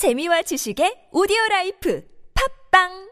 재미와 지식의 오디오 라이프. 팝빵!